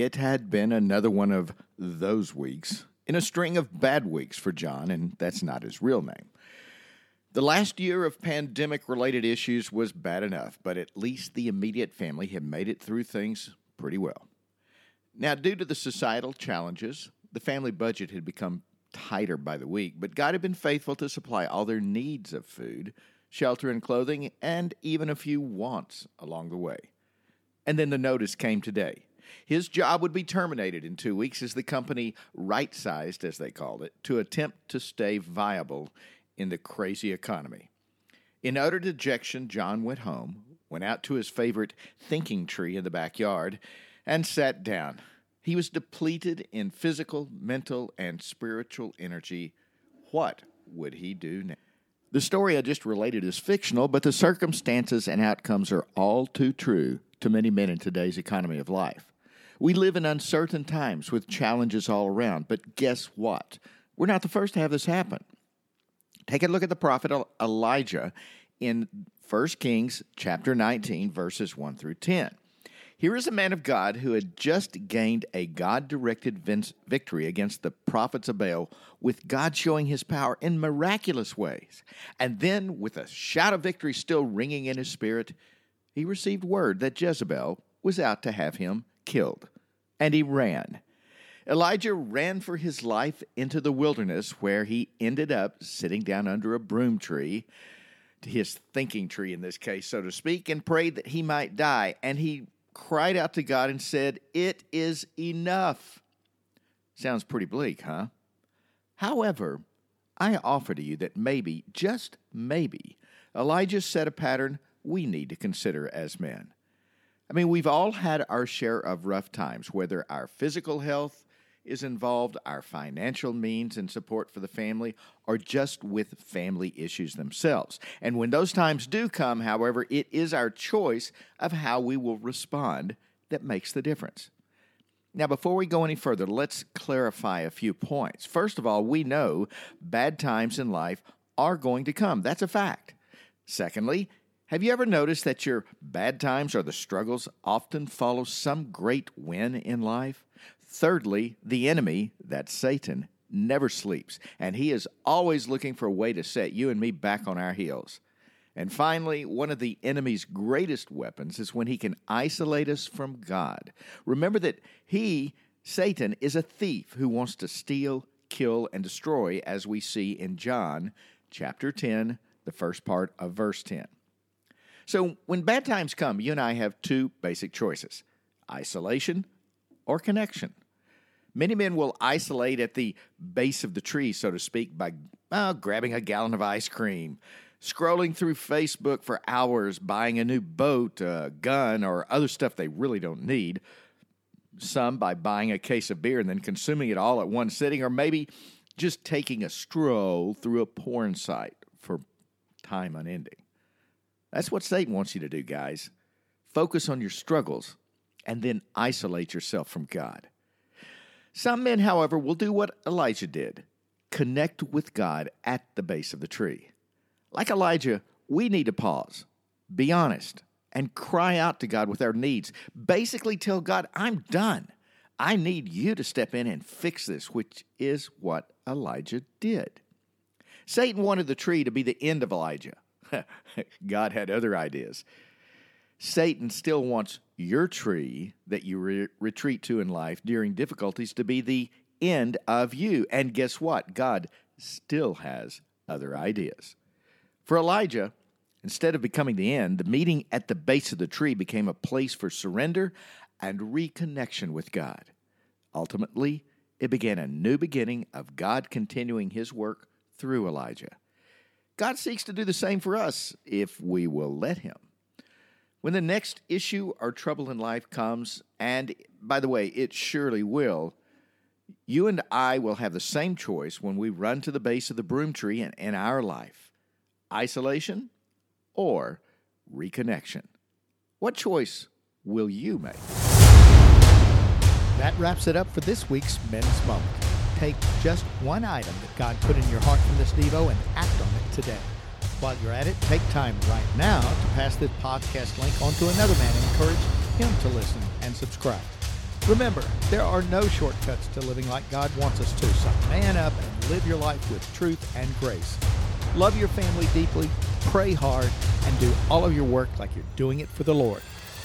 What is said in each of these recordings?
It had been another one of those weeks in a string of bad weeks for John, and that's not his real name. The last year of pandemic related issues was bad enough, but at least the immediate family had made it through things pretty well. Now, due to the societal challenges, the family budget had become tighter by the week, but God had been faithful to supply all their needs of food, shelter, and clothing, and even a few wants along the way. And then the notice came today. His job would be terminated in two weeks as the company right sized, as they called it, to attempt to stay viable in the crazy economy. In utter dejection, John went home, went out to his favorite thinking tree in the backyard, and sat down. He was depleted in physical, mental, and spiritual energy. What would he do now? The story I just related is fictional, but the circumstances and outcomes are all too true to many men in today's economy of life. We live in uncertain times with challenges all around, but guess what? We're not the first to have this happen. Take a look at the prophet Elijah in 1 Kings chapter 19 verses 1 through 10. Here is a man of God who had just gained a God directed victory against the prophets of Baal, with God showing his power in miraculous ways. And then, with a shout of victory still ringing in his spirit, he received word that Jezebel was out to have him killed. And he ran. Elijah ran for his life into the wilderness where he ended up sitting down under a broom tree, his thinking tree in this case, so to speak, and prayed that he might die. And he cried out to God and said, It is enough. Sounds pretty bleak, huh? However, I offer to you that maybe, just maybe, Elijah set a pattern we need to consider as men. I mean, we've all had our share of rough times, whether our physical health, is involved, our financial means and support for the family, or just with family issues themselves. And when those times do come, however, it is our choice of how we will respond that makes the difference. Now, before we go any further, let's clarify a few points. First of all, we know bad times in life are going to come. That's a fact. Secondly, have you ever noticed that your bad times or the struggles often follow some great win in life? Thirdly, the enemy, that's Satan, never sleeps, and he is always looking for a way to set you and me back on our heels. And finally, one of the enemy's greatest weapons is when he can isolate us from God. Remember that he, Satan, is a thief who wants to steal, kill, and destroy, as we see in John chapter 10, the first part of verse 10. So, when bad times come, you and I have two basic choices isolation or connection. Many men will isolate at the base of the tree, so to speak, by uh, grabbing a gallon of ice cream, scrolling through Facebook for hours, buying a new boat, a gun, or other stuff they really don't need. Some by buying a case of beer and then consuming it all at one sitting, or maybe just taking a stroll through a porn site for time unending. That's what Satan wants you to do, guys. Focus on your struggles and then isolate yourself from God. Some men, however, will do what Elijah did connect with God at the base of the tree. Like Elijah, we need to pause, be honest, and cry out to God with our needs. Basically, tell God, I'm done. I need you to step in and fix this, which is what Elijah did. Satan wanted the tree to be the end of Elijah. God had other ideas. Satan still wants your tree that you re- retreat to in life during difficulties to be the end of you. And guess what? God still has other ideas. For Elijah, instead of becoming the end, the meeting at the base of the tree became a place for surrender and reconnection with God. Ultimately, it began a new beginning of God continuing his work through Elijah. God seeks to do the same for us if we will let him. When the next issue or trouble in life comes, and by the way, it surely will, you and I will have the same choice when we run to the base of the broom tree in, in our life isolation or reconnection. What choice will you make? That wraps it up for this week's Men's Moment. Take just one item that God put in your heart from this Devo and act on it today. While you're at it, take time right now to pass this podcast link on to another man and encourage him to listen and subscribe. Remember, there are no shortcuts to living like God wants us to, so man up and live your life with truth and grace. Love your family deeply, pray hard, and do all of your work like you're doing it for the Lord.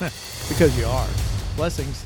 because you are. Blessings.